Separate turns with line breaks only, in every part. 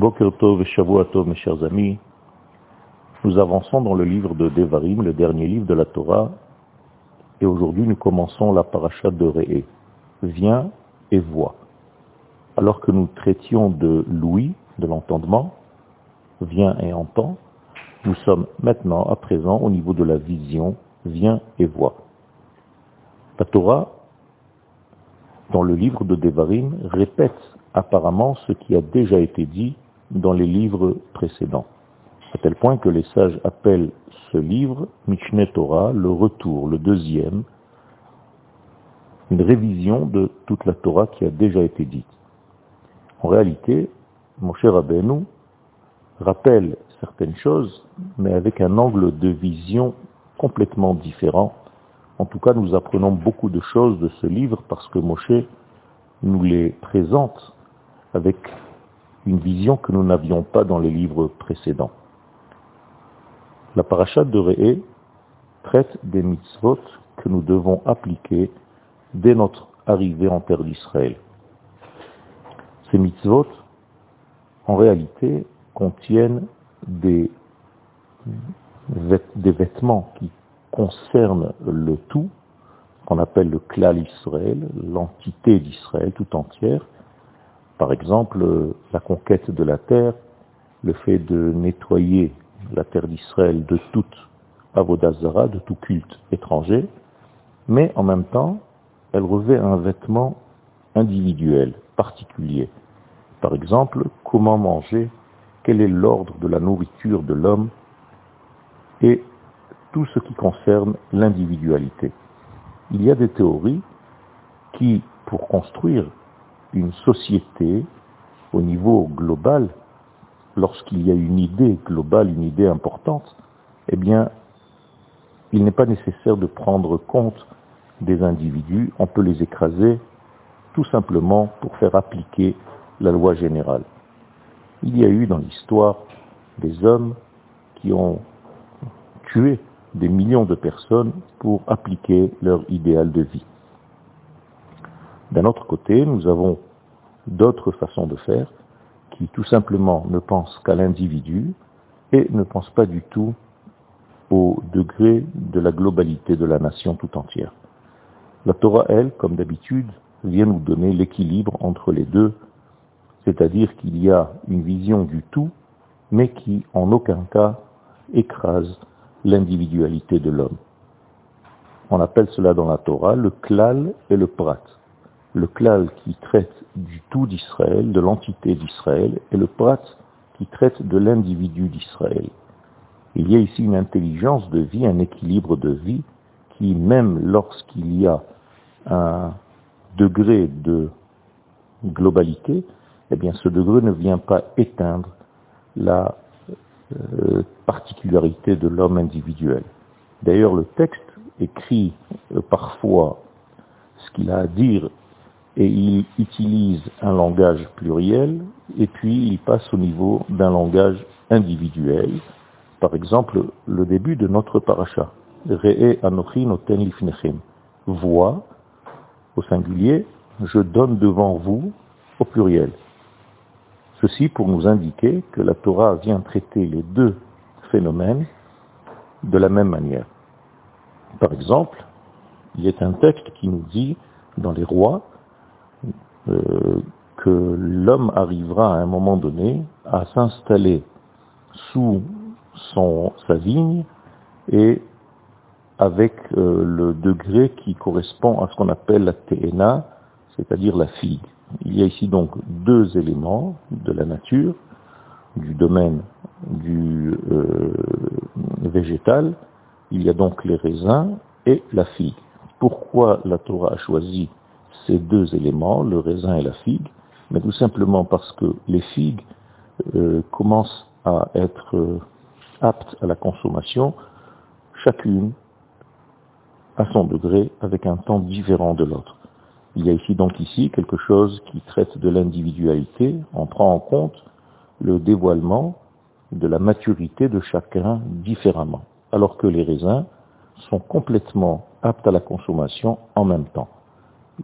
Boker Tov mes chers amis, nous avançons dans le livre de Devarim, le dernier livre de la Torah, et aujourd'hui nous commençons la paracha de Re'e. Viens et vois. Alors que nous traitions de l'ouïe, de l'entendement, viens et entends, nous sommes maintenant, à présent, au niveau de la vision, viens et vois. La Torah, dans le livre de Devarim, répète apparemment ce qui a déjà été dit dans les livres précédents. À tel point que les sages appellent ce livre Mishneh Torah, le retour, le deuxième, une révision de toute la Torah qui a déjà été dite. En réalité, mon cher Rabbeinu rappelle certaines choses, mais avec un angle de vision complètement différent. En tout cas, nous apprenons beaucoup de choses de ce livre parce que Moshe nous les présente avec une vision que nous n'avions pas dans les livres précédents. La paracha de Re'e traite des mitzvot que nous devons appliquer dès notre arrivée en terre d'Israël. Ces mitzvot, en réalité, contiennent des, des vêtements qui concernent le tout, qu'on appelle le klal Israël, l'entité d'Israël tout entière, par exemple, la conquête de la terre, le fait de nettoyer la terre d'Israël de toute avodazara, de tout culte étranger, mais en même temps, elle revêt un vêtement individuel, particulier. Par exemple, comment manger, quel est l'ordre de la nourriture de l'homme, et tout ce qui concerne l'individualité. Il y a des théories qui, pour construire une société au niveau global, lorsqu'il y a une idée globale, une idée importante, eh bien, il n'est pas nécessaire de prendre compte des individus, on peut les écraser tout simplement pour faire appliquer la loi générale. Il y a eu dans l'histoire des hommes qui ont tué des millions de personnes pour appliquer leur idéal de vie. D'un autre côté, nous avons d'autres façons de faire qui tout simplement ne pensent qu'à l'individu et ne pensent pas du tout au degré de la globalité de la nation tout entière. La Torah, elle, comme d'habitude, vient nous donner l'équilibre entre les deux, c'est-à-dire qu'il y a une vision du tout, mais qui en aucun cas écrase l'individualité de l'homme. On appelle cela dans la Torah le klal et le prat le klal qui traite du tout d'Israël, de l'entité d'Israël, et le prat qui traite de l'individu d'Israël. Il y a ici une intelligence de vie, un équilibre de vie qui, même lorsqu'il y a un degré de globalité, eh bien ce degré ne vient pas éteindre la euh, particularité de l'homme individuel. D'ailleurs, le texte écrit euh, parfois ce qu'il a à dire et il utilise un langage pluriel et puis il passe au niveau d'un langage individuel. Par exemple, le début de notre paracha. Re'e anochi noten lifnechem. Voix, au singulier, je donne devant vous, au pluriel. Ceci pour nous indiquer que la Torah vient traiter les deux phénomènes de la même manière. Par exemple, il y a un texte qui nous dit, dans les rois, euh, que l'homme arrivera à un moment donné à s'installer sous son, sa vigne et avec euh, le degré qui correspond à ce qu'on appelle la TNA, c'est-à-dire la figue. Il y a ici donc deux éléments de la nature, du domaine du euh, végétal. Il y a donc les raisins et la figue. Pourquoi la Torah a choisi ces deux éléments, le raisin et la figue, mais tout simplement parce que les figues euh, commencent à être euh, aptes à la consommation, chacune à son degré, avec un temps différent de l'autre. Il y a ici donc ici quelque chose qui traite de l'individualité, on prend en compte le dévoilement de la maturité de chacun différemment, alors que les raisins sont complètement aptes à la consommation en même temps.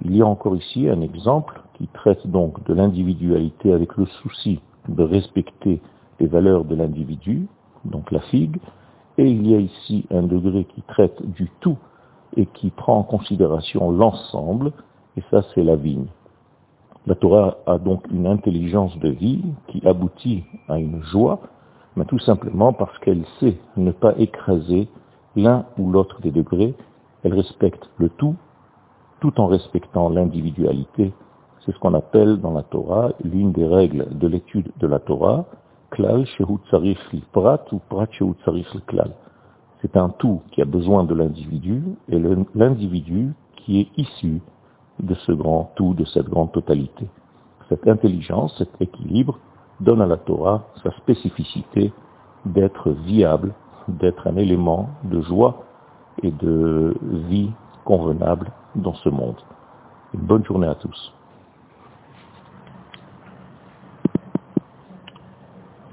Il y a encore ici un exemple qui traite donc de l'individualité avec le souci de respecter les valeurs de l'individu, donc la figue, et il y a ici un degré qui traite du tout et qui prend en considération l'ensemble, et ça c'est la vigne. La Torah a donc une intelligence de vie qui aboutit à une joie, mais tout simplement parce qu'elle sait ne pas écraser l'un ou l'autre des degrés, elle respecte le tout, tout en respectant l'individualité. C'est ce qu'on appelle dans la Torah l'une des règles de l'étude de la Torah, klal prat ou prat klal. C'est un tout qui a besoin de l'individu et l'individu qui est issu de ce grand tout, de cette grande totalité. Cette intelligence, cet équilibre donne à la Torah sa spécificité d'être viable, d'être un élément de joie et de vie convenable dans ce monde. Une bonne journée à tous.